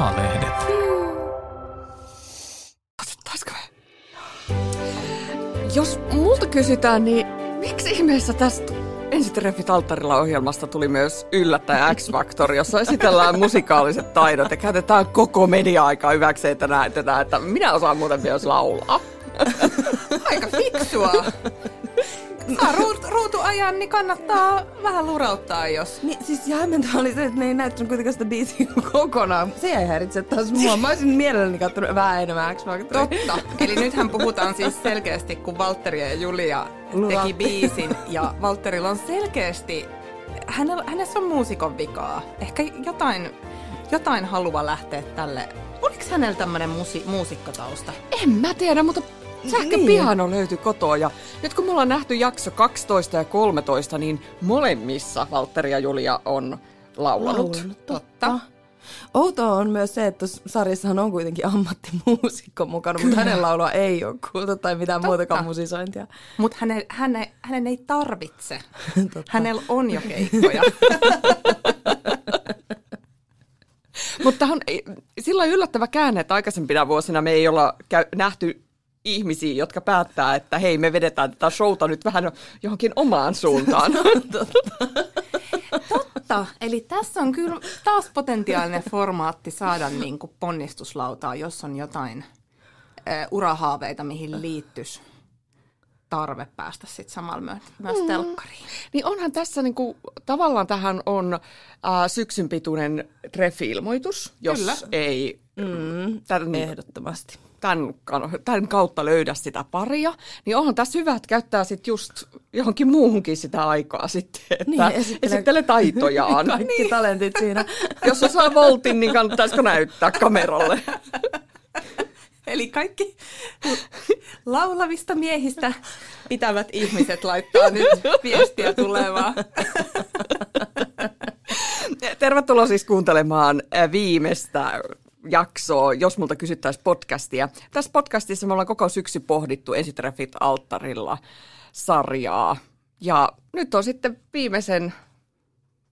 A-lehdet. Otettaisiko me? Jos multa kysytään, niin miksi ihmeessä tästä Ensitreffit alttarilla ohjelmasta tuli myös yllättäjä X-Factor, jossa esitellään musikaaliset taidot ja käytetään koko media-aikaa hyväkseen, että näytetään, että minä osaan muuten myös laulaa. Aika fiksua. Saa ruut, ruutuajan, niin kannattaa vähän lurauttaa, jos... Niin, siis hämmentävä oli se, että ne ei näyttänyt kuitenkaan sitä biisiä kokonaan. Se ei häiritse taas mua. Mä olisin mielelläni katsonut vähän enemmän x Totta. Eli nythän puhutaan siis selkeästi, kun Valtteri ja Julia teki biisin. Ja Valtterilla on selkeästi... Hänellä, hänessä on muusikon vikaa. Ehkä jotain, jotain halua lähteä tälle. Oliko hänellä tämmöinen musi, muusikkotausta? En mä tiedä, mutta Sähköpiano niin. löytyi kotoa ja nyt kun me ollaan nähty jakso 12 ja 13, niin molemmissa Valtteri ja Julia on laulanut. laulanut totta. Outoa on myös se, että sarjassahan on kuitenkin ammattimuusikko mukana, mutta hänen laulua ei ole kuultu tai mitään Totta. muutakaan musisointia. Mutta hänen, hänen, hänen ei tarvitse. Hänellä on jo keikkoja. Mutta on sillä yllättävä käänne, että aikaisempina vuosina me ei olla käy, nähty ihmisiä, jotka päättää, että hei, me vedetään tätä showta nyt vähän johonkin omaan suuntaan. Totta. Eli tässä on kyllä taas potentiaalinen formaatti saada niin kuin ponnistuslautaa, jos on jotain uh, urahaaveita, mihin liittyisi tarve päästä sitten samalla myös, myös mm. telkkariin. Niin onhan tässä niinku, tavallaan tähän on äh, syksyn pituinen treffi-ilmoitus, jos Kyllä. ei... Mm, tämän, ehdottomasti tämän, tämän kautta löydä sitä paria, niin onhan tässä hyvä, että käyttää sitten just johonkin muuhunkin sitä aikaa sitten, että niin, esittele, esittele taitojaan. Kaikki niin. talentit siinä. Jos osaa voltin, niin kannattaisiko näyttää kameralle? Eli kaikki laulavista miehistä pitävät ihmiset laittaa nyt viestiä tulevaa. Tervetuloa siis kuuntelemaan viimeistä jaksoa, jos multa kysyttäisiin podcastia. Tässä podcastissa me ollaan koko syksy pohdittu Ensitreffit alttarilla sarjaa. Ja nyt on sitten viimeisen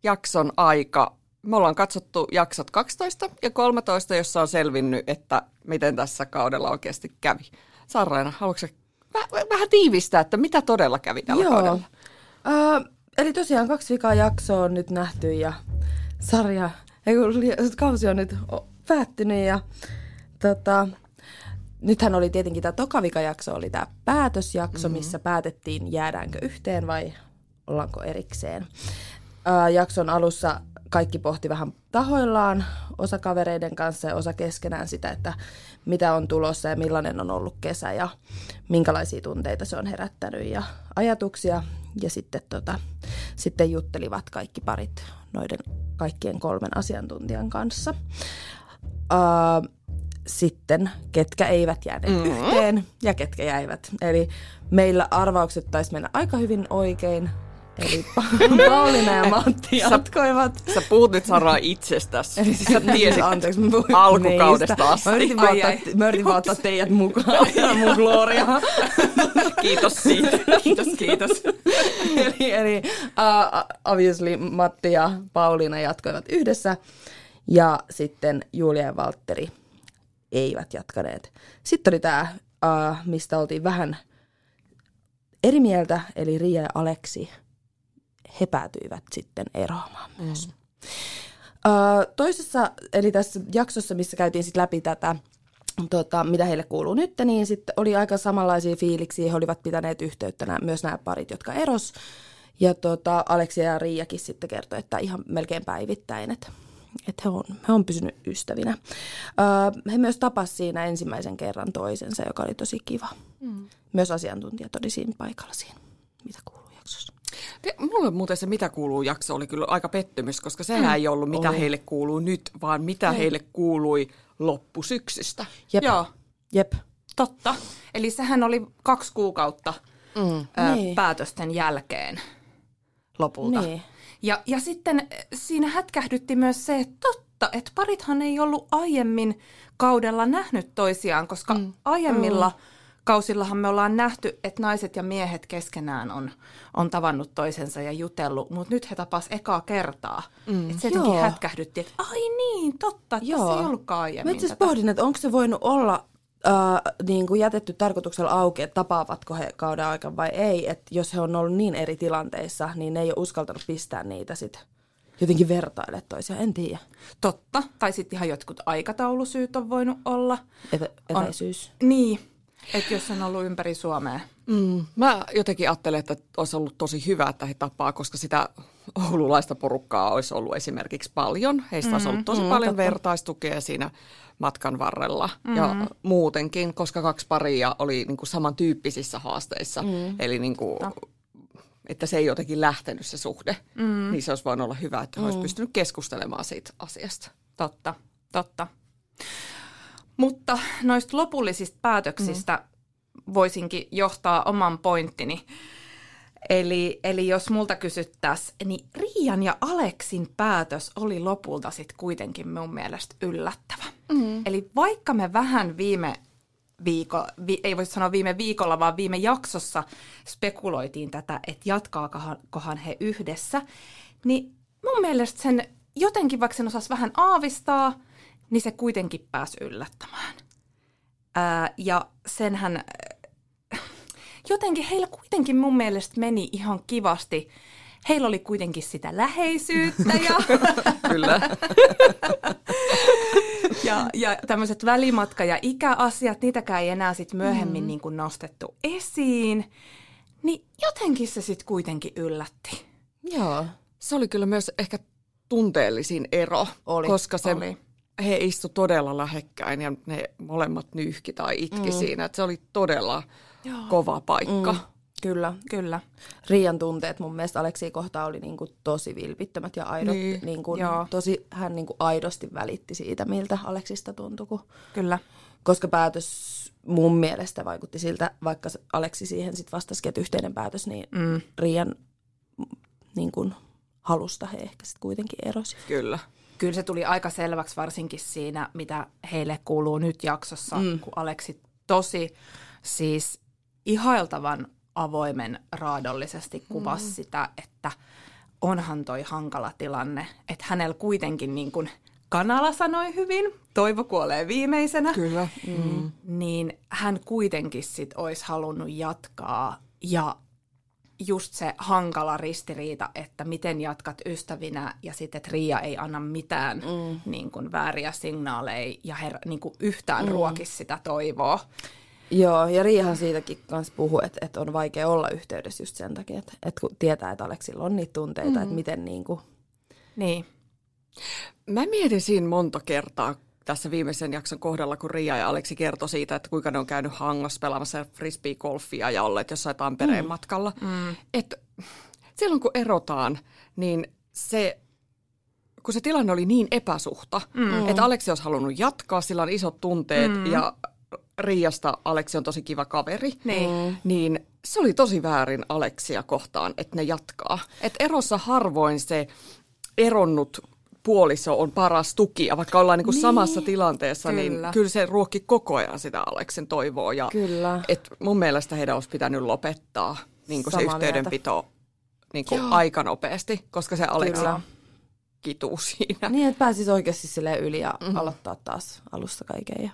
jakson aika. Me ollaan katsottu jaksot 12 ja 13, jossa on selvinnyt, että miten tässä kaudella oikeasti kävi. Sarraina, haluatko väh- vähän tiivistää, että mitä todella kävi tällä Joo. kaudella? Uh, eli tosiaan kaksi vikaa jaksoa on nyt nähty ja sarja, ei kausi on nyt päättynyt ja tota, nythän oli tietenkin tämä tokavikajakso, oli tämä päätösjakso, mm-hmm. missä päätettiin jäädäänkö yhteen vai ollaanko erikseen. Ää, jakson alussa kaikki pohti vähän tahoillaan, osa kavereiden kanssa ja osa keskenään sitä, että mitä on tulossa ja millainen on ollut kesä ja minkälaisia tunteita se on herättänyt ja ajatuksia. Ja sitten, tota, sitten juttelivat kaikki parit noiden kaikkien kolmen asiantuntijan kanssa uh, sitten ketkä eivät jääneet mm-hmm. yhteen ja ketkä jäivät. Eli meillä arvaukset taisi mennä aika hyvin oikein. Eli Pauliina ja Matti jatkoivat. Sä, sä puhut nyt Sara itsestäsi. Eli siis sä tiesit Anteeksi, mä alkukaudesta asti. Mä yritin, ai, ai. mä yritin vaan ottaa teidät mukaan ja mun gloria. kiitos siitä. Kiitos, kiitos. eli eli uh, obviously Matti ja Pauliina jatkoivat yhdessä. Ja sitten Julia ja Valtteri eivät jatkaneet. Sitten oli tämä, uh, mistä oltiin vähän eri mieltä, eli Ria ja Aleksi. He päätyivät sitten eroamaan mm. myös. Mm. Uh, toisessa, eli tässä jaksossa, missä käytiin sitten läpi tätä, tota, mitä heille kuuluu nyt, niin sitten oli aika samanlaisia fiiliksiä. He olivat pitäneet yhteyttä nämä, myös nämä parit, jotka eros. Ja tota, Aleksia ja Riiakin sitten kertoi, että ihan melkein päivittäin, että että he on, he on pysynyt ystävinä. Öö, he myös tapasivat siinä ensimmäisen kerran toisensa, joka oli tosi kiva. Mm. Myös asiantuntijat oli siinä paikalla siinä, mitä kuuluu jaksossa. Te, mulle muuten se mitä kuuluu jakso oli kyllä aika pettymys, koska sehän mm. ei ollut mitä oli. heille kuuluu nyt, vaan mitä ei. heille kuului loppusyksystä. Jep. Joo. Jep. Totta. Eli sehän oli kaksi kuukautta mm. ö, niin. päätösten jälkeen lopulta. Niin. Ja, ja sitten eh, siinä hätkähdytti myös se, että totta, että parithan ei ollut aiemmin kaudella nähnyt toisiaan, koska mm. aiemmilla mm. kausillahan me ollaan nähty, että naiset ja miehet keskenään on, on tavannut toisensa ja jutellut, mutta nyt he tapas ekaa kertaa. Mm. Että se jotenkin Joo. hätkähdytti, että ai niin, totta, että tässä ei ollutkaan Mä aiemmin itse tätä. pohdin, että onko se voinut olla äh, niin kuin jätetty tarkoituksella auki, että tapaavatko he kauden aikana vai ei. Että jos he on ollut niin eri tilanteissa, niin ne ei ole uskaltanut pistää niitä sit jotenkin vertaile toisiaan. En tiedä. Totta, tai sitten ihan jotkut aikataulusyyt on voinut olla. Etä, etäisyys. Niin, että jos on ollut ympäri Suomea. Mm, mä jotenkin ajattelen, että olisi ollut tosi hyvä, että he tapaa, koska sitä oululaista porukkaa olisi ollut esimerkiksi paljon. Heistä olisi ollut tosi paljon vertaistukea siinä matkan varrella ja muutenkin, koska kaksi paria oli niin kuin samantyyppisissä haasteissa. Eli niin kuin, että se ei jotenkin lähtenyt se suhde, niin se olisi voinut olla hyvä, että he olisi pystynyt keskustelemaan siitä asiasta. Totta, totta. Mutta noista lopullisista päätöksistä mm. voisinkin johtaa oman pointtini. Eli, eli jos multa kysyttäisiin, niin Riian ja Aleksin päätös oli lopulta sitten kuitenkin mun mielestä yllättävä. Mm. Eli vaikka me vähän viime viiko, vi, ei voi sanoa viime viikolla, vaan viime jaksossa spekuloitiin tätä, että jatkaakohan he yhdessä, niin mun mielestä sen jotenkin, vaikka sen osasi vähän aavistaa, niin se kuitenkin pääsi yllättämään. Ää, ja senhän jotenkin heillä kuitenkin mun mielestä meni ihan kivasti. Heillä oli kuitenkin sitä läheisyyttä ja, Kyllä. ja, ja tämmöiset välimatka- ja ikäasiat, niitäkään ei enää sit myöhemmin mm. niin kuin nostettu esiin. Niin jotenkin se sitten kuitenkin yllätti. Joo. Se oli kyllä myös ehkä tunteellisin ero, Oli, koska se, oli. he istu todella lähekkäin ja ne molemmat nyyhki tai itki mm. siinä. Että se oli todella Joo. kova paikka. Mm. Kyllä. Kyllä. Riian tunteet mun mielestä Aleksi kohtaa oli niinku tosi vilpittömät ja aidot. Niin, Niin, niinku, joo. tosi, hän niinku aidosti välitti siitä, miltä Aleksista tuntui. Kun, Kyllä. koska päätös mun mielestä vaikutti siltä, vaikka Aleksi siihen sitten vastasikin, että yhteinen päätös, niin mm. Riian mm, niin kuin, halusta he ehkä sitten kuitenkin erosi. Kyllä. Kyllä se tuli aika selväksi varsinkin siinä, mitä heille kuuluu nyt jaksossa, mm. kun Aleksi tosi siis ihailtavan avoimen raadollisesti kuvasi mm. sitä, että onhan toi hankala tilanne, että hänellä kuitenkin niin kuin Kanala sanoi hyvin, toivo kuolee viimeisenä, Kyllä. Mm. niin hän kuitenkin sit olisi halunnut jatkaa ja just se hankala ristiriita, että miten jatkat ystävinä ja sitten, että Riia ei anna mitään mm. niin kuin vääriä signaaleja ja her, niin kuin yhtään mm. ruokisi sitä toivoa. Joo, ja Riihan siitäkin kanssa puhui, että, että on vaikea olla yhteydessä just sen takia, että, että kun tietää, että Aleksilla on niitä tunteita, mm. että miten niin kuin, Niin. Mä mietin siinä monta kertaa tässä viimeisen jakson kohdalla, kun Ria ja Aleksi kertoi siitä, että kuinka ne on käynyt hangassa pelaamassa frisbee-golfia ja olleet jossain Tampereen mm. matkalla. Mm. Että silloin kun erotaan, niin se, kun se tilanne oli niin epäsuhta, mm. että Aleksi olisi halunnut jatkaa, sillä on isot tunteet mm. ja Riasta Aleksi on tosi kiva kaveri, Niin. niin se oli tosi väärin Aleksia kohtaan, että ne jatkaa. Et erossa harvoin se eronnut puoliso on paras tuki, ja vaikka ollaan niinku niin, samassa tilanteessa, kyllä. kyllä. niin kyllä se ruokki koko ajan sitä Aleksen toivoa. Ja Kyllä. Et mun mielestä heidän olisi pitänyt lopettaa niin se yhteydenpito niin aika nopeasti, koska se Aleksi Kyllä. Kituu siinä. niin, että pääsisi oikeasti sille yli ja mm-hmm. aloittaa taas alusta kaiken. Ja...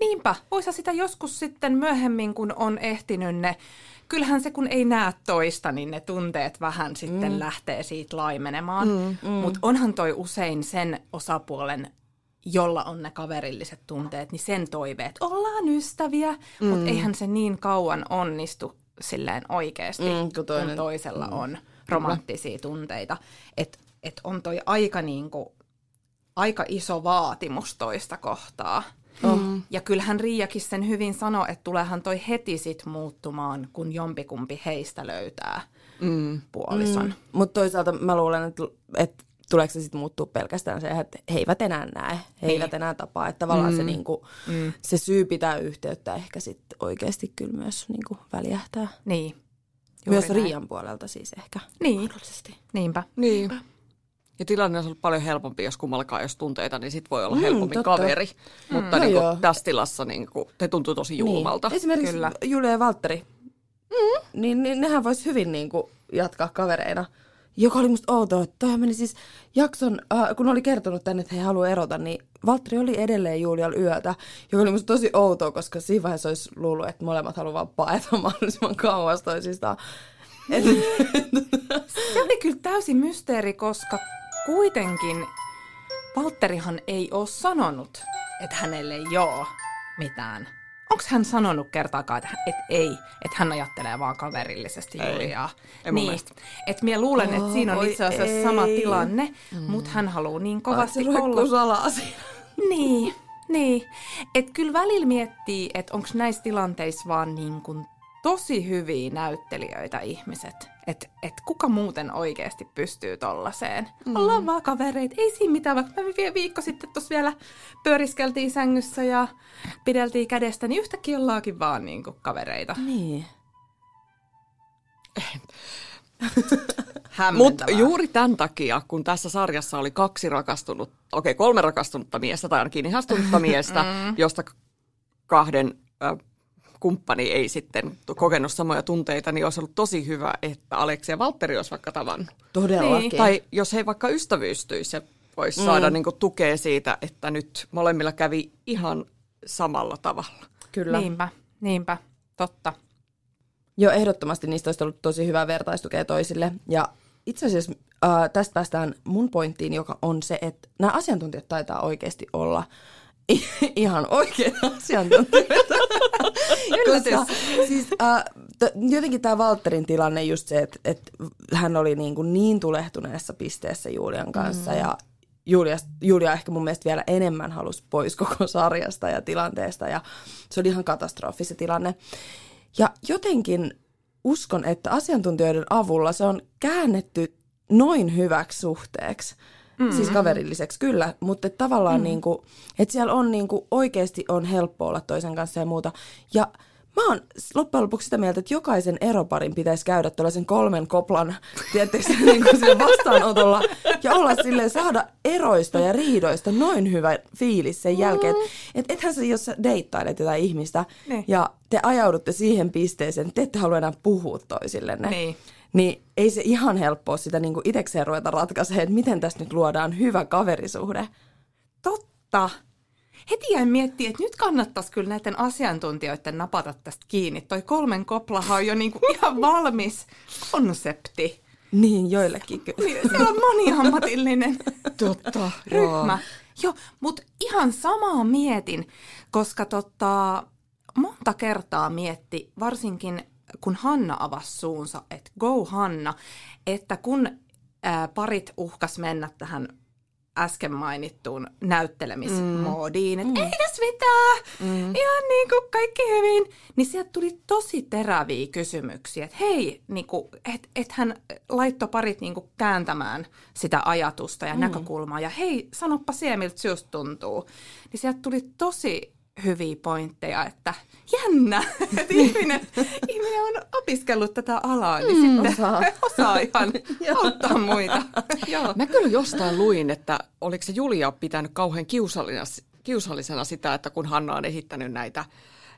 Niinpä, voisi sitä joskus sitten myöhemmin, kun on ehtinyt ne, kyllähän se kun ei näe toista, niin ne tunteet vähän sitten mm. lähtee siitä laimenemaan. Mm, mm. Mutta onhan toi usein sen osapuolen, jolla on ne kaverilliset tunteet, niin sen toiveet, ollaan ystäviä, mm. mutta eihän se niin kauan onnistu silleen oikeasti, Mm, kun toinen- kun toisella mm. on romanttisia tunteita. Että et on toi aika niinku, aika iso vaatimus toista kohtaa. Oh. Ja kyllähän Riiakin sen hyvin sanoi, että tuleehan toi heti sit muuttumaan, kun jompikumpi heistä löytää mm. puolison. Mm. Mutta toisaalta mä luulen, että, että tuleeko se sitten muuttuu pelkästään se, että he eivät enää näe, he eivät enää tapaa. Että tavallaan mm. se, niinku, mm. se syy pitää yhteyttä ehkä sitten oikeasti kyllä myös niinku väljähtää. Niin. Juuri Myös näin. Riian puolelta siis ehkä. Niin, Mahdollisesti. niinpä. Niin. Ja tilanne on ollut paljon helpompi, jos kummallakaan jos tunteita, niin sit voi olla helpommin totta. kaveri. Mutta No niin kuin tässä tilassa niin kuin, te tuntuu tosi julmalta. Niin. Esimerkiksi Kyllä. Julia ja Valtteri, mm. niin, niin nehän vois hyvin niin kuin, jatkaa kavereina. Joka oli musta outoa, että meni siis jakson, äh, kun oli kertonut tänne, että he haluaa erota, niin Valtteri oli edelleen Julialla yötä, joka oli musta tosi outoa, koska siinä vaiheessa olisi luullut, että molemmat haluaa vaan paeta mahdollisimman kauas toisistaan. Et, Se oli kyllä täysin mysteeri, koska kuitenkin Valtterihan ei ole sanonut, että hänelle ei ole mitään. Onko hän sanonut kertaakaan, että, että ei, että hän ajattelee vaan kaverillisesti Ei. Juliaa? Ei niin. mielestä. Et minä luulen, että siinä on itse asiassa ei. sama tilanne, mm. mutta hän haluaa niin kovasti se olla. salaa. Niin, niin. Että kyllä välillä miettii, että onko näissä tilanteissa vaan niin kuin tosi hyviä näyttelijöitä ihmiset. Että et kuka muuten oikeasti pystyy tollaiseen. Mm. Ollaan vaan kavereita, ei siinä mitään. Vaikka me vielä viikko sitten tuossa vielä pyöriskeltiin sängyssä ja pideltiin kädestä, niin yhtäkkiä ollaankin vaan niin kuin kavereita. Niin. Mutta juuri tämän takia, kun tässä sarjassa oli kaksi rakastunut, okei kolme rakastunutta miestä tai ainakin ihastunutta miestä, josta kahden äh, kumppani ei sitten kokenut samoja tunteita, niin olisi ollut tosi hyvä, että Aleksi ja Valtteri olisi vaikka tavannut. Todellakin. Niin. Tai jos he vaikka ystävystyisi ja voisi saada niin kuin tukea siitä, että nyt molemmilla kävi ihan samalla tavalla. Kyllä. Niinpä, niinpä, totta. Joo, ehdottomasti niistä olisi ollut tosi hyvää vertaistukea toisille. Ja itse asiassa äh, tästä päästään mun pointtiin, joka on se, että nämä asiantuntijat taitaa oikeasti olla ihan oikeita asiantuntijoita. Koska, siis, äh, t- jotenkin tämä Valterin tilanne just se, että, että hän oli niin, kuin niin tulehtuneessa pisteessä Julian kanssa mm. ja Julia, Julia ehkä mun mielestä vielä enemmän halusi pois koko sarjasta ja tilanteesta ja se oli ihan katastrofi se tilanne. Ja jotenkin uskon, että asiantuntijoiden avulla se on käännetty noin hyväksi suhteeksi. Mm. Siis kaverilliseksi, kyllä, mutta tavallaan mm. niinku, että siellä on niinku, oikeasti on helppo olla toisen kanssa ja muuta. Ja mä oon loppujen lopuksi sitä mieltä, että jokaisen eroparin pitäisi käydä tuollaisen kolmen koplan, tietysti niinku sillä vastaanotolla ja olla silleen saada eroista ja riidoista noin hyvä fiilis sen jälkeen. Mm. Että ethän sä, jos sä deittailet jotain ihmistä Niin. ja te ajaudutte siihen pisteeseen, että te ette halua enää puhua toisillenne. Niin. Niin ei se ihan helppoa sitä niin itsekseen ruveta ratkaisemaan, että miten tästä nyt luodaan hyvä kaverisuhde. Totta. Heti jäin miettiä, että nyt kannattaisi kyllä näiden asiantuntijoiden napata tästä kiinni. Toi kolmen koplahan on jo niinku ihan valmis konsepti. Niin, joillekin kyllä. Niin, Se on moniammatillinen Totta, ryhmä. Joo, mutta ihan samaa mietin, koska tota, monta kertaa mietti, varsinkin kun Hanna avasi suunsa, että go Hanna, että kun ää, parit uhkas mennä tähän äsken mainittuun näyttelemismoodiin, että ei tässä mitään, ihan niin kuin kaikki hyvin, niin sieltä tuli tosi teräviä kysymyksiä, että hei, niin kuin, et, et hän laittoi parit niin kuin kääntämään sitä ajatusta ja mm. näkökulmaa, ja hei, sanoppa siellä, miltä sinusta tuntuu. Niin sieltä tuli tosi hyviä pointteja, että jännä, että ihminen, ihminen on opiskellut tätä alaa, niin sitten osaa. osaa ihan auttaa muita. Joo. Mä kyllä jostain luin, että oliko se Julia pitänyt kauhean kiusallisena, kiusallisena sitä, että kun Hanna on esittänyt näitä,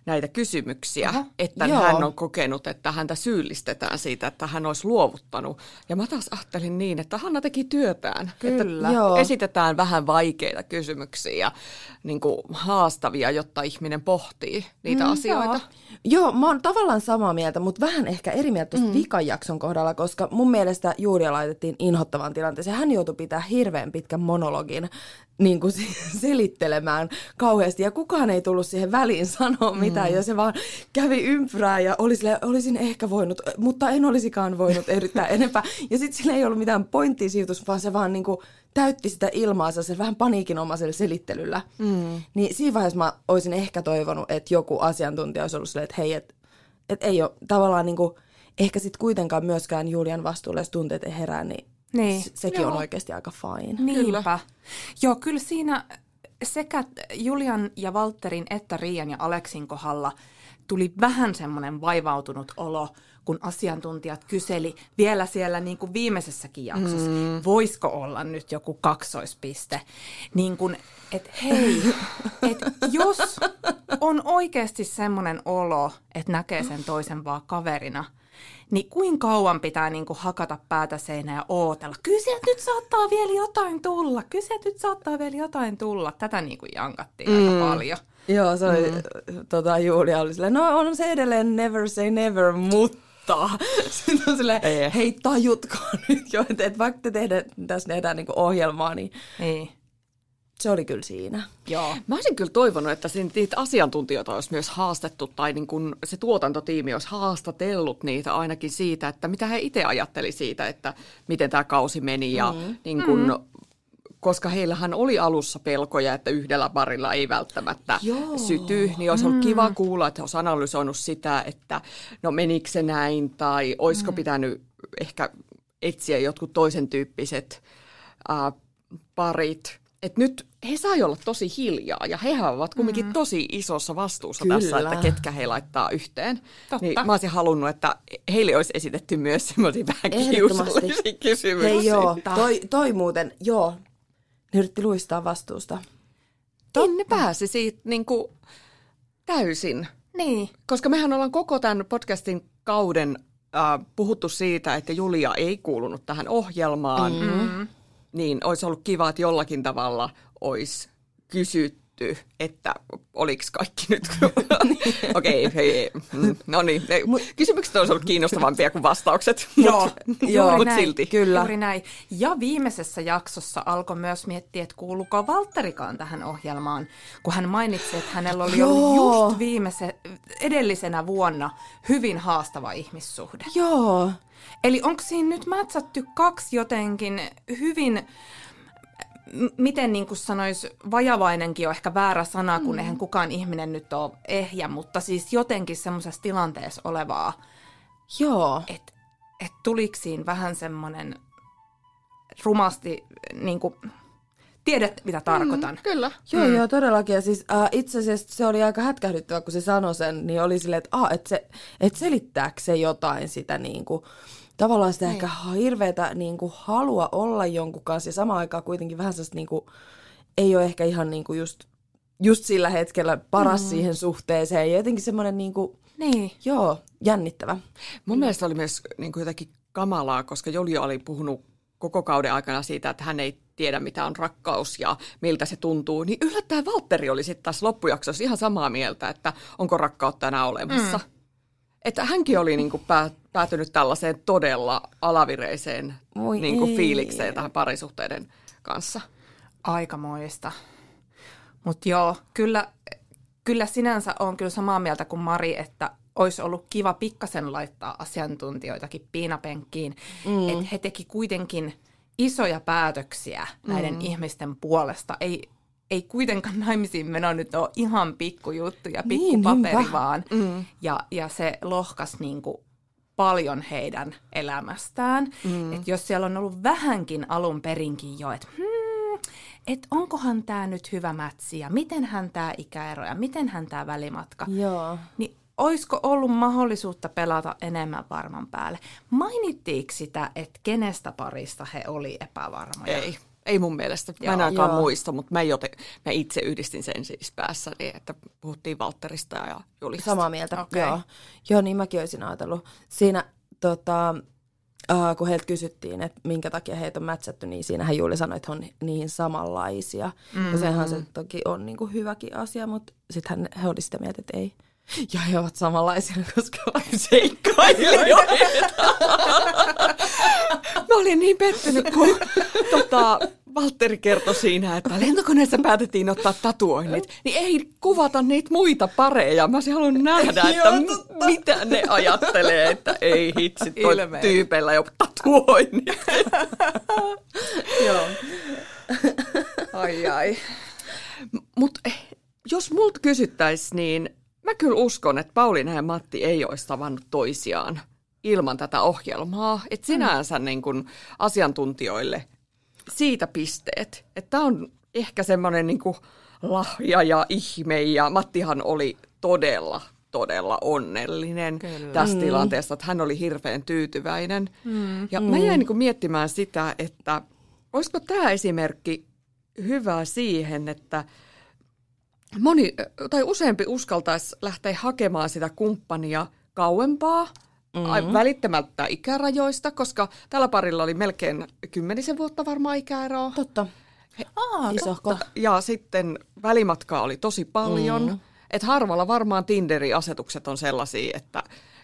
näitä kysymyksiä, Aha. että Joo. hän on kokenut, että häntä syyllistetään siitä, että hän olisi luovuttanut. Ja mä taas ajattelin niin, että Hanna teki työtään. Kyllä. Että Joo. esitetään vähän vaikeita kysymyksiä ja niin kuin haastavia, jotta ihminen pohtii niitä mm, asioita. Joo, mä oon tavallaan samaa mieltä, mutta vähän ehkä eri mieltä tuosta mm. vikan jakson kohdalla, koska mun mielestä Juulia laitettiin inhottavaan tilanteeseen. Hän joutui pitää hirveän pitkän monologin niin kuin selittelemään kauheasti, ja kukaan ei tullut siihen väliin sanoa mitään, ja se vaan kävi ympyrää, ja oli sille, olisin ehkä voinut, mutta en olisikaan voinut yrittää enempää. Ja sitten sillä ei ollut mitään pointtia siirtys, vaan se vaan niin kuin täytti sitä ilmaansa se vähän paniikinomaisella selittelyllä. Mm. Niin siinä vaiheessa mä olisin ehkä toivonut, että joku asiantuntija olisi ollut silleen, että hei, että et ei ole tavallaan niin kuin, ehkä sitten kuitenkaan myöskään Julian vastuulle, jos tunteet ei herää, niin, Niin. se- sekin on oikeasti aika fine. Niinpä. Joo, kyllä siinä sekä Julian ja Valterin että Riian ja Aleksin kohdalla tuli vähän semmoinen vaivautunut olo, kun asiantuntijat kyseli vielä siellä niin kuin viimeisessäkin jaksossa, mm. voisiko olla nyt joku kaksoispiste. Niin kuin, että hei, että jos on oikeasti semmoinen olo, että näkee sen toisen vaan kaverina, niin kuin kauan pitää niin kuin hakata päätä seinään ja ootella. Kyllä sieltä nyt saattaa vielä jotain tulla, kyllä sieltä nyt saattaa vielä jotain tulla. Tätä niin kuin jankattiin mm. aika paljon. Joo, se oli, mm. tota, Julia oli silleen, no on se edelleen never say never, mutta sitten on silleen, ei. hei tajutkaa nyt jo, että, että vaikka te tehdään, tässä tehdään niin ohjelmaa, niin ei. Se oli kyllä siinä. Joo. Mä olisin kyllä toivonut, että niitä asiantuntijoita olisi myös haastettu tai niin kun se tuotantotiimi olisi haastatellut niitä ainakin siitä, että mitä he itse ajatteli siitä, että miten tämä kausi meni ja mm. niin kun, mm koska heillähän oli alussa pelkoja, että yhdellä barilla ei välttämättä Joo. syty, niin olisi ollut mm. kiva kuulla, että olisi analysoinut sitä, että no menikö se näin tai olisiko mm. pitänyt ehkä etsiä jotkut toisen tyyppiset äh, parit. Et nyt he sai olla tosi hiljaa ja he ovat kumminkin mm. tosi isossa vastuussa Kyllä. tässä, että ketkä he laittaa yhteen. Totta. Niin mä olisin halunnut, että heille olisi esitetty myös semmoisia vähän kiusallisia kysymyksiä. Hei joo, toi, toi muuten, joo, ne yritti luistaa vastuusta. Totta. Ne pääsi siitä niin kuin täysin. Niin. Koska mehän ollaan koko tämän podcastin kauden äh, puhuttu siitä, että Julia ei kuulunut tähän ohjelmaan. Mm-hmm. Niin olisi ollut kiva, että jollakin tavalla olisi kysytty kysytty, että oliko kaikki nyt... Okei, okay, hei, mm, no niin. Kysymykset olisi ollut kiinnostavampia kuin vastaukset, mutta mut silti. Kyllä. Juuri näin. Ja viimeisessä jaksossa alkoi myös miettiä, että kuuluuko Valtterikaan tähän ohjelmaan, kun hän mainitsi, että hänellä oli ollut just viimeise, edellisenä vuonna hyvin haastava ihmissuhde. Joo. Eli onko siinä nyt mätsätty kaksi jotenkin hyvin miten niin kuin sanoisi, vajavainenkin on ehkä väärä sana, kun mm. eihän kukaan ihminen nyt ole ehjä, mutta siis jotenkin semmoisessa tilanteessa olevaa. Joo. Että et tuliko siinä vähän semmoinen rumasti, niin kuin, tiedät mitä tarkoitan. Mm, kyllä. Joo, mm. joo, todellakin. Ja siis äh, itse asiassa se oli aika hätkähdyttävä, kun se sanoi sen, niin oli silleen, että ah, et se, et selittääkö se jotain sitä niin kuin, tavallaan sitä niin. ehkä hirveätä niin kuin, halua olla jonkun kanssa ja samaan aikaan kuitenkin vähän sellaista niin kuin, ei ole ehkä ihan niin kuin just, just sillä hetkellä paras mm. siihen suhteeseen ja jotenkin semmoinen niin kuin, niin. joo, jännittävä. Mun mm. mielestä oli myös niin kuin jotenkin kamalaa, koska Julia oli puhunut koko kauden aikana siitä, että hän ei tiedä, mitä on rakkaus ja miltä se tuntuu, niin yllättäen Valtteri oli sitten tässä loppujaksossa ihan samaa mieltä, että onko rakkautta enää olemassa. Mm. Että hänkin oli niin kuin pää, päätynyt tällaiseen todella alavireiseen niin kuin fiilikseen tähän parisuhteiden kanssa. Aikamoista. Mutta joo, kyllä, kyllä sinänsä on kyllä samaa mieltä kuin Mari, että olisi ollut kiva pikkasen laittaa asiantuntijoitakin piinapenkkiin. Mm. Että he teki kuitenkin isoja päätöksiä näiden mm. ihmisten puolesta. Ei, ei kuitenkaan naimisiin meno nyt ole ihan pikkujuttu ja pikkupaperi niin, vaan. Mm. Ja, ja se lohkas niin kuin paljon heidän elämästään. Mm. Että jos siellä on ollut vähänkin alun perinkin jo, että hmm, et onkohan tämä nyt hyvä mätsi ja mitenhän tämä ikäero ja mitenhän tämä välimatka, Joo. niin olisiko ollut mahdollisuutta pelata enemmän varman päälle? Mainittiinko sitä, että kenestä parista he oli epävarmoja? Ei. Ei mun mielestä. Mä en ainakaan muista, mutta mä, joten, mä itse yhdistin sen siis päässäni, että puhuttiin Valterista ja Julista. Samaa mieltä, okay. joo. Joo, niin mäkin olisin ajatellut. Siinä tota, uh, kun heiltä kysyttiin, että minkä takia heitä on mätsätty, niin siinähän Juuli sanoi, että on niin samanlaisia. Mm-hmm. Ja sehän se toki on niin kuin hyväkin asia, mutta sitten he olivat sitä mieltä, että ei. Ja he ovat samanlaisia, koska ovat seikkailijoita. Mä olin niin pettynyt, kun tota, Valtteri kertoi siinä, että lentokoneessa päätettiin ottaa tatuoinnit, niin ei kuvata niitä muita pareja. Mä olisin halunnut nähdä, että m- mitä ne ajattelee, että ei hitsi, toi Ilmein. tyypeillä jo tatuoinnit. Joo. Ai ai. Mutta eh, jos multa kysyttäisiin, niin mä kyllä uskon, että Pauliina ja Matti ei olisi tavannut toisiaan ilman tätä ohjelmaa. Että sinänsä mm. niin kun asiantuntijoille siitä pisteet. Että tämä on ehkä semmoinen niin lahja ja ihme ja Mattihan oli todella todella onnellinen Kyllä. tässä mm. tilanteessa, että hän oli hirveän tyytyväinen. Mm. Ja mm. mä jäin niin kuin miettimään sitä, että olisiko tämä esimerkki hyvä siihen, että moni tai useampi uskaltaisi lähteä hakemaan sitä kumppania kauempaa, mm-hmm. välittämättä ikärajoista, koska tällä parilla oli melkein kymmenisen vuotta varmaan ikäeroa. Totta. Aa, Isohko. Ja sitten välimatkaa oli tosi paljon. Mm. Että harvalla varmaan Tinderin asetukset on sellaisia, että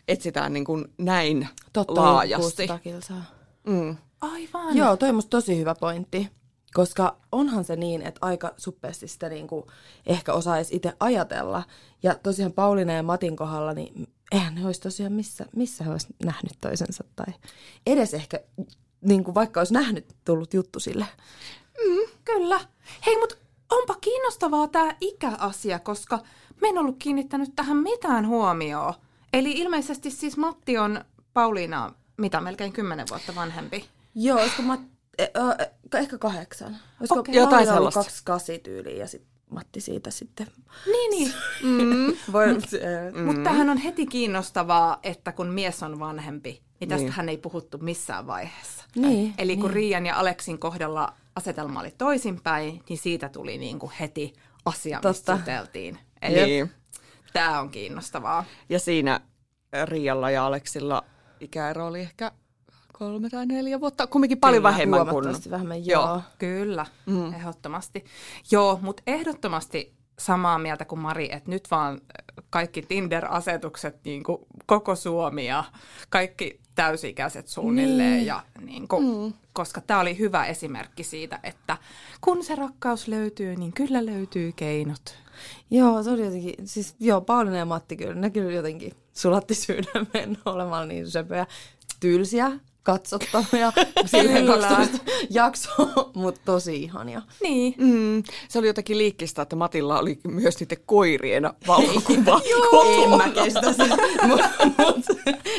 etsitään niin kuin näin Totta, laajasti. 600 kilsaa. Mm. Aivan. Joo, toi on musta tosi hyvä pointti. Koska onhan se niin, että aika suppeasti sitä niinku ehkä osaisi itse ajatella. Ja tosiaan Pauliina ja Matin kohdalla, niin eihän ne olisi tosiaan missä, missä he olisi nähnyt toisensa. Tai edes ehkä, niinku vaikka olisi nähnyt, tullut juttu sille. Kyllä. Hei, mutta onpa kiinnostavaa tämä ikäasia, koska mä en ollut kiinnittänyt tähän mitään huomioon. Eli ilmeisesti siis Matti on Pauliina, mitä, melkein kymmenen vuotta vanhempi. Joo, olisiko äh, ehkä kahdeksan. Olisiko Okei. Jotain sellaista. 28 tyyliin ja sitten Matti siitä sitten. Niin, niin. Mm. Voi, mm. Mutta tämähän on heti kiinnostavaa, että kun mies on vanhempi, niin tästä Niin. hän ei puhuttu missään vaiheessa. Niin, Eli kun Riian ja Aleksin kohdalla asetelma oli toisinpäin, niin siitä tuli niin kuin heti asia, mistä juteltiin. Eli Niin. tämä on kiinnostavaa. Ja siinä Rialla ja Aleksilla ikäero oli ehkä kolme tai neljä vuotta, kumminkin paljon Kyllä, vähemmän kuin... vähemmän, joo. Kyllä, mm. ehdottomasti. Joo, mutta ehdottomasti samaa mieltä kuin Mari, että nyt vaan kaikki Tinder-asetukset, niin kuin koko Suomi ja kaikki täysi-ikäiset suunnilleen. Niin. Ja, niin kuin, mm. Koska tämä oli hyvä esimerkki siitä, että kun se rakkaus löytyy, niin kyllä löytyy keinot. Joo, se oli jotenkin, siis joo, Pauliina ja Matti kyllä, ne kyllä jotenkin sulatti sydämen olemalla niin söpöjä, tylsiä, katsottavia, silleen Kyllä. 12 jaksoa, mutta tosi ihania. Niin. Mm, se oli jotenkin liikkistä, että Matilla oli myös niiden koirien valokuva. En mä kestä sitä, mutta mut,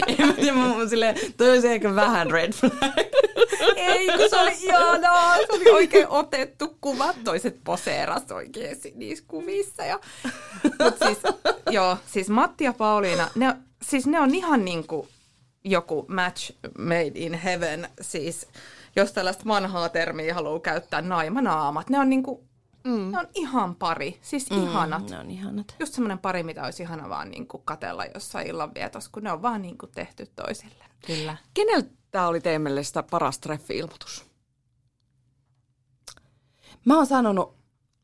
en mä tiedä, mun silleen, toi olisi ehkä vähän red flag. Ei, kun se oli ihanaa. Se oli oikein otettu kuvat. Toiset poseeras oikein niissä kuvissa. Ja... Mut siis, joo, siis Matti ja Pauliina, ne, siis ne on ihan niin kuin joku match made in heaven. Siis jos tällaista vanhaa termiä haluaa käyttää, naimanaamat. Ne on niin kuin, mm. ne on ihan pari. Siis mm. ihanat. Ne on ihanat. Just semmoinen pari, mitä olisi ihana vaan niin kuin katella jossain illanvietossa, kun ne on vaan niin kuin tehty toisille. Kyllä. Keneltä tämä oli teidän mielestä paras treffi-ilmoitus? Mä oon sanonut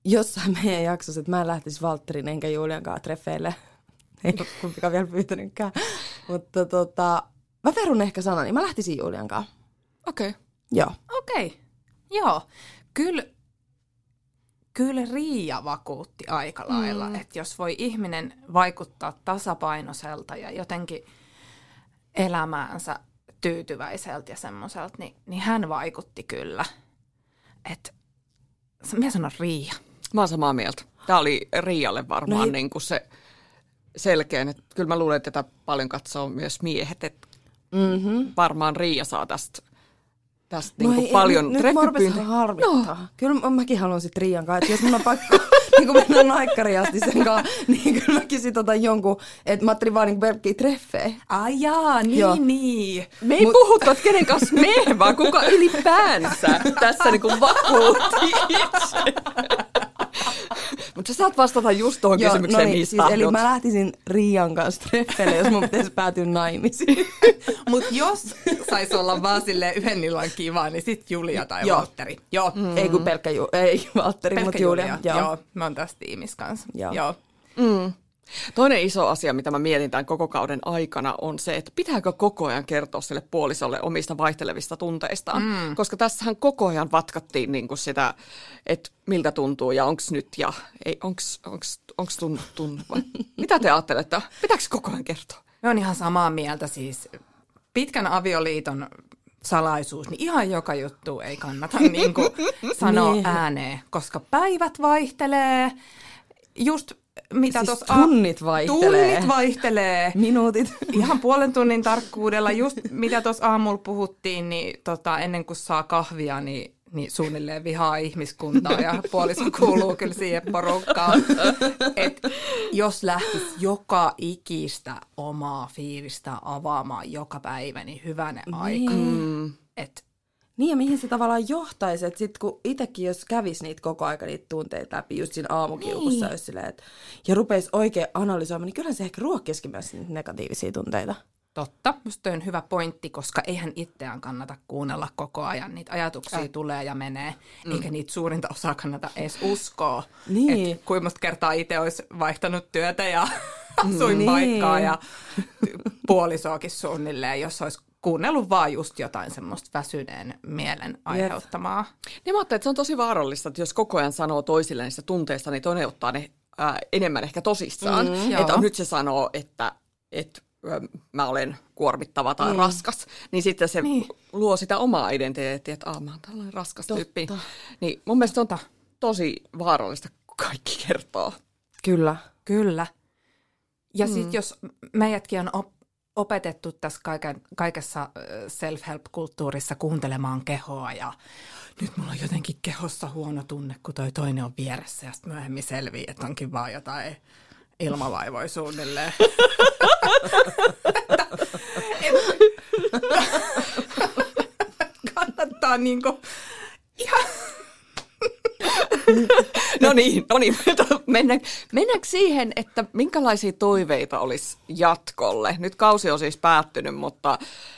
jossain meidän jaksossa, että mä en lähtisi Valtterin enkä Julian kanssa treffeille. Ei ole kumpikaan vielä pyytänytkään. Mutta tota, mä perun ehkä sanani. Mä lähtisin Julian kanssa. Okei. Okay. Joo. Okei, okay. joo. Kyllä, kyllä Riia vakuutti aika lailla, mm. että jos voi ihminen vaikuttaa tasapainoiselta ja jotenkin elämäänsä tyytyväiseltä ja semmoiselta, niin, niin hän vaikutti kyllä. Et, mä sanon Riia. Mä oon samaa mieltä. Tämä oli Rialle varmaan No niin kuin se selkeän. Että kyllä mä luulen, että tätä paljon katsoo myös miehet. Että Mm-hmm. varmaan Riia saa tästä, tästä No kuin ei, paljon nyt, nyt mä treffipyyntöjä. harmittaa. No. Kyllä mä- mäkin haluan sitten Riian kanssa, että jos mun on pakko niin kun mennä naikkariin asti sen kanssa, niin kyllä mäkin sit otan jonkun, että mä ajattelin vaan niin pelkkiä treffejä. Ai jaa, niin, Joo. niin. Me ei Mut... puhuttu, että kenen kanssa me, vaan kuka ylipäänsä tässä niin kuin vakuutti itse. Mutta sä saat vastata just tuohon kysymykseen, niin, mihin siis, eli mä lähtisin Riian kanssa treffeille, jos mun pitäisi päätyä naimisiin. Mutta jos saisi olla vaan silleen yhden illan kiva, niin sit Julia tai Joo. Valtteri. Joo. Mm. Ei kun pelkkä Ju- ei Valtteri, mutta Julia. Julia. Joo. Joo. mä oon tässä tiimissä kanssa. Joo. Joo. Mm. Toinen iso asia, mitä mä mietin tämän koko kauden aikana, on se, että pitääkö koko ajan kertoa sille puolisolle omista vaihtelevista tunteistaan. Mm. Koska tässähän koko ajan vatkattiin niin kuin sitä, että miltä tuntuu ja onks nyt ja ei, onks, onks, onks tunnu, tunnu vai? Mitä te ajattelette? Pitääkö koko ajan kertoa? Me on ihan samaa mieltä siis. Pitkän avioliiton salaisuus, niin ihan joka juttu ei kannata niin kuin sanoa Niin. ääneen, koska päivät vaihtelee. Just mitä Siis tuossa... tunnit vaihtelee. Tunnit vaihtelee. Minuutit. Ihan puolen tunnin tarkkuudella, just mitä tuossa aamulla puhuttiin, niin tota, ennen kuin saa kahvia, niin, niin suunnilleen vihaa ihmiskuntaa ja puoliso kuuluu kyllä siihen porukkaan. Et jos lähtisi joka ikistä omaa fiilistä avaamaan joka päivä, niin hyvänen aika. Niin. Et Niin ja mihin se tavallaan johtaisi, että sit kun itsekin jos kävisi niitä koko aika niitä tunteita läpi just siinä aamukiukussa, niin. silleen, et, ja rupeisi oikein analysoimaan, niin kyllähän se ehkä ruokkisikin myös niitä negatiivisia tunteita. Totta, musta on hyvä pointti, koska eihän itseään kannata kuunnella koko ajan. Niitä ajatuksia äh. tulee ja menee, mm. eikä niitä suurinta osaa kannata edes uskoa. Niin. Et kuinka kertaa itse olisi vaihtanut työtä ja asuinpaikkaa Niin. ja puolisoakin suunnilleen, jos olisi kuunnellut vaan just jotain semmoista väsyneen mielen aiheuttamaa. Niin mä että se on tosi vaarallista, että jos koko ajan sanoo toisille niistä tunteista, niin toinen ottaa ne ää, enemmän ehkä tosissaan. Mm, että nyt se sanoo, että, että mä olen kuormittava tai mm. raskas, niin sitten se Niin. luo sitä omaa identiteettiä, että mä oon tällainen raskas Totta. tyyppi. Niin mun mielestä on tosi vaarallista, kun kaikki kertoo. Kyllä. Kyllä. Ja mm. sitten jos meidätkin on op- opetettu tässä kaiken, kaikessa self-help-kulttuurissa kuuntelemaan kehoa ja nyt mulla on jotenkin kehossa huono tunne, kun toi toinen on vieressä ja sitten myöhemmin selvii, että onkin vaan jotain ilmavaivoja suunnilleen. Kannattaa niinku ihan No niin, no niin. Mennään, mennäänkö siihen, että minkälaisia toiveita olisi jatkolle? Nyt kausi on siis päättynyt, mutta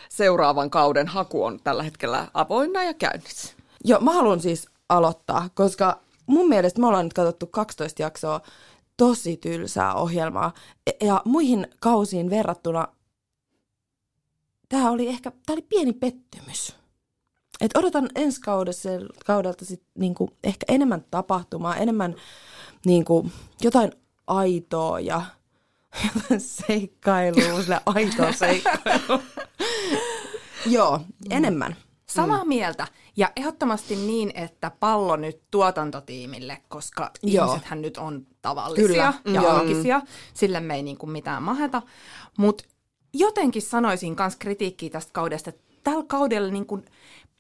seuraavan kauden haku on tällä hetkellä avoinna ja käynnissä. Joo, mä haluan siis aloittaa, koska mun mielestä me ollaan nyt katsottu 12 jaksoa tosi tylsää ohjelmaa. E- Ja muihin kausiin verrattuna tämä oli ehkä, tämä oli pieni pettymys. Et odotan ensi kaudessa, kaudelta sit niinku ehkä enemmän tapahtumaa, enemmän niinku jotain aitoa ja jotain seikkailua, sille aitoa seikkailua. Joo, enemmän. Samaa mm. mieltä. Ja ehdottomasti niin, että pallo nyt tuotantotiimille, koska Joo. ihmisethän nyt on tavallisia Kyllä. ja Joo. arkisia. Sille me ei niinku mitään maheta. Mutta jotenkin sanoisin myös kritiikkiä tästä kaudesta, että tällä kaudella niinku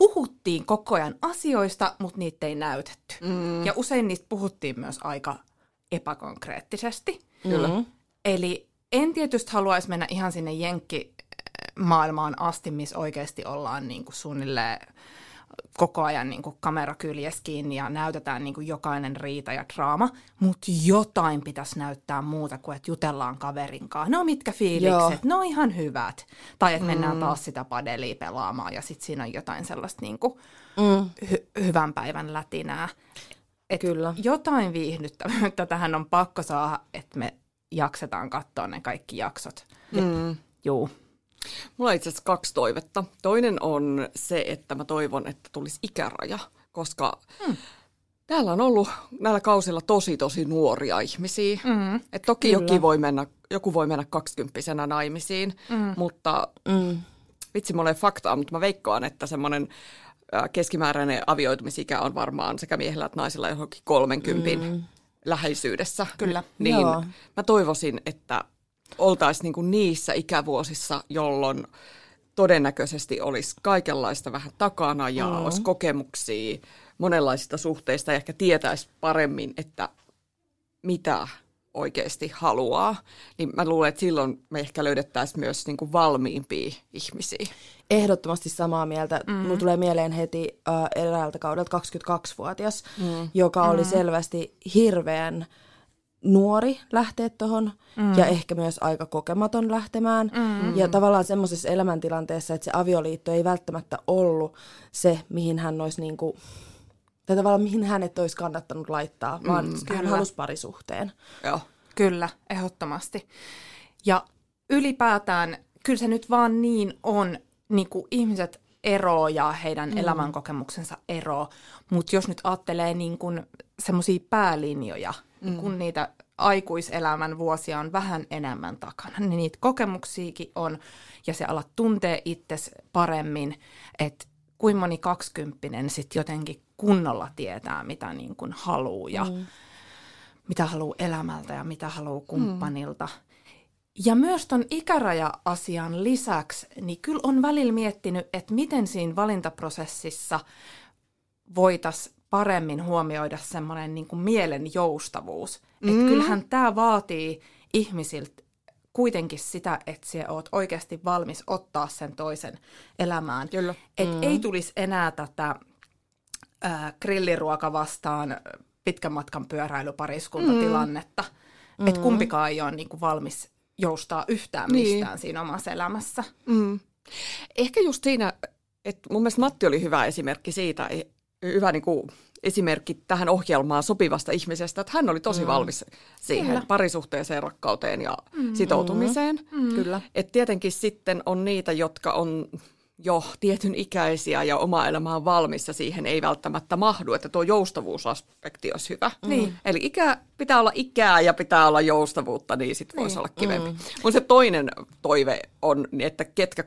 puhuttiin koko ajan asioista, mutta niitä ei näytetty. Mm. Ja usein niistä puhuttiin myös aika epäkonkreettisesti. Kyllä. Eli en tietysti haluaisi mennä ihan sinne jenkkimaailmaan asti, missä oikeasti ollaan niin kuin suunnilleen koko ajan niin kuin kamera kyljessä kiinni ja näytetään niin kuin jokainen riita ja draama, mutta jotain pitäisi näyttää muuta kuin, että jutellaan kaverin kanssa. No mitkä fiilikset, no ihan hyvät. Tai että mennään taas sitä padelia pelaamaan ja sitten siinä on jotain sellaista niin kuin Mm. hy- hyvän päivän lätinää. Et Kyllä. Jotain viihdyttävyyttä tähän on pakko saada, että me jaksetaan katsoa ne kaikki jaksot. Mm. Juu. Mulla on itse asiassa kaksi toivetta. Toinen on se, että mä toivon, että tulisi ikäraja, koska mm. täällä on ollut näillä kausilla tosi, tosi nuoria ihmisiä. Mm. Et toki joku voi, mennä, joku voi mennä kaksikymppisenä naimisiin, mm. mutta Mm. vitsi, mulla ei faktaa, mutta mä veikkaan, että semmoinen keskimääräinen avioitumisikä on varmaan sekä miehellä että naisilla johonkin 30 mm. läheisyydessä. Kyllä. Niin Joo. mä toivoisin, että oltaisiin niinku niissä ikävuosissa, jolloin todennäköisesti olisi kaikenlaista vähän takana ja mm. olisi kokemuksia monenlaisista suhteista ja ehkä tietäisi paremmin, että mitä oikeasti haluaa, niin mä luulen, että silloin me ehkä löydettäisiin myös niin kuin valmiimpia ihmisiä. Ehdottomasti samaa mieltä. Mm. Mulla tulee mieleen heti äh, eräältä kaudelta 22-vuotias, mm. joka oli selvästi hirveän nuori lähteä tuohon mm. ja ehkä myös aika kokematon lähtemään. Mm. Ja tavallaan semmoisessa elämäntilanteessa, että se avioliitto ei välttämättä ollut se, mihin hän olisi niinku, tai tavallaan mihin hänet olisi kannattanut laittaa, vaan hän kyllä. halusi parisuhteen. Joo. Kyllä, ehdottomasti. Ja ylipäätään, kyllä se nyt vaan niin on, niin kuin ihmiset eroo ja heidän mm. elämänkokemuksensa eroo, mutta jos nyt ajattelee niin kuin semmoisia päälinjoja, mm. kun niitä aikuiselämän vuosia on vähän enemmän takana, niin niitä kokemuksiakin on, ja se alat tuntee itses paremmin, että kuin moni kaksikymppinen sitten jotenkin kunnolla tietää, mitä niin kuin haluaa ja mm. mitä haluaa elämältä ja mitä haluaa kumppanilta. Mm. Ja myös ton ikäraja-asian lisäksi, niin kyllä on välillä miettinyt, että miten siinä valintaprosessissa voitaisiin paremmin huomioida semmoinen niin kuin mielen joustavuus. Mm. Että kyllähän tämä vaatii ihmisiltä kuitenkin sitä, että sä oot oikeasti valmis ottaa sen toisen elämään. Kyllä. Et mm. ei tulisi enää tätä äh, grilliruoka vastaan pitkän matkan pyöräilypariskuntatilannetta. Mm. Että kumpikaan ei ole niin kuin valmis joustaa yhtään niin. mistään siinä omassa elämässä. Mm. Ehkä just siinä, että mun mielestä Matti oli hyvä esimerkki siitä, hyvä niin kuin esimerkki tähän ohjelmaan sopivasta ihmisestä, että hän oli tosi mm. valmis siihen Kyllä. parisuhteeseen, rakkauteen ja mm. sitoutumiseen. Mm. Kyllä. Et tietenkin sitten on niitä, jotka on jo tietyn ikäisiä ja oma elämä on valmis ja siihen ei välttämättä mahdu, että tuo joustavuusaspekti olisi hyvä. Niin. Eli ikä, pitää olla ikää ja pitää olla joustavuutta, niin sitten voisi niin. olla kivempi. Mm. Mun se toinen toive on, että ketkä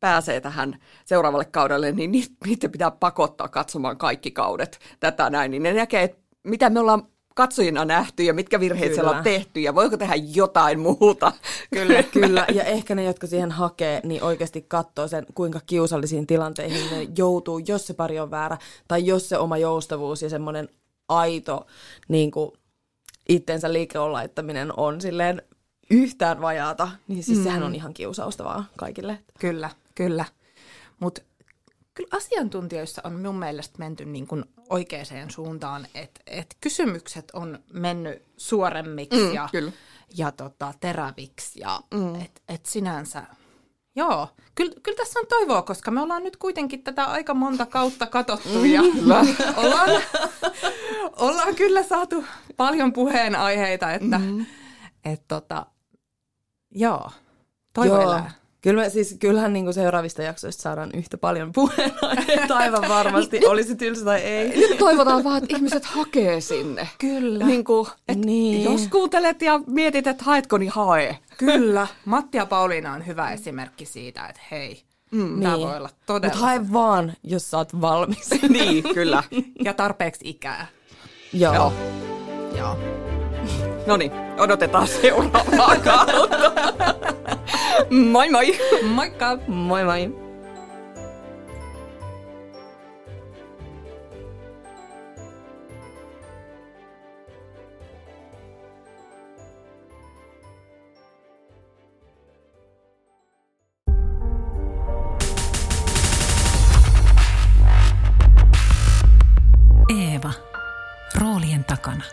pääsee tähän seuraavalle kaudelle, niin niitä pitää pakottaa katsomaan kaikki kaudet tätä näin, niin ne näkee, että mitä me ollaan katsojina nähty ja mitkä virheet siellä on tehty ja voiko tehdä jotain muuta. Kyllä, kyllä. Ja ehkä ne, jotka siihen hakee, niin oikeasti katsoo sen, kuinka kiusallisiin tilanteihin ne joutuu, jos se pari on väärä tai jos se oma joustavuus ja semmoinen aito niin kuin itsensä liikeon laittaminen on silleen yhtään vajaata, niin siis mm. sehän on ihan kiusaustavaa kaikille. Kyllä, kyllä. Mutta kyllä asiantuntijoissa on mun mielestä menty niin kuin oikeaan suuntaan, että et kysymykset on mennyt suoremmiksi mm, ja, kyllä. ja tota, teräviksi. Ja mm. et, et sinänsä, joo, kyllä, kyllä tässä on toivoa, koska me ollaan nyt kuitenkin tätä aika monta kautta katottu ja ollaan, ollaan kyllä saatu paljon puheenaiheita, että mm. et, tota, joo, toivo joo. elää. Kyllä me, siis, kyllähän niin seuraavista jaksoista saadaan yhtä paljon puheenaiheita aivan varmasti, olisi tylsä tai ei. Nyt toivotaan vaan, että ihmiset hakee sinne. Kyllä. Niin kuin, että niin. Jos kuuntelet ja mietit, että haetko, niin hae. Kyllä. Matti ja Pauliina on hyvä esimerkki siitä, että hei, Mm, Tämä niin. voi olla todella. Mutta hae vaan, jos sä oot valmis. niin, kyllä. Ja tarpeeksi ikää. Joo. Joo. Joo. No niin, odotetaan seuraavaa kautta. Moi moi! Moikka! Moi moi! Eeva. Roolien takana.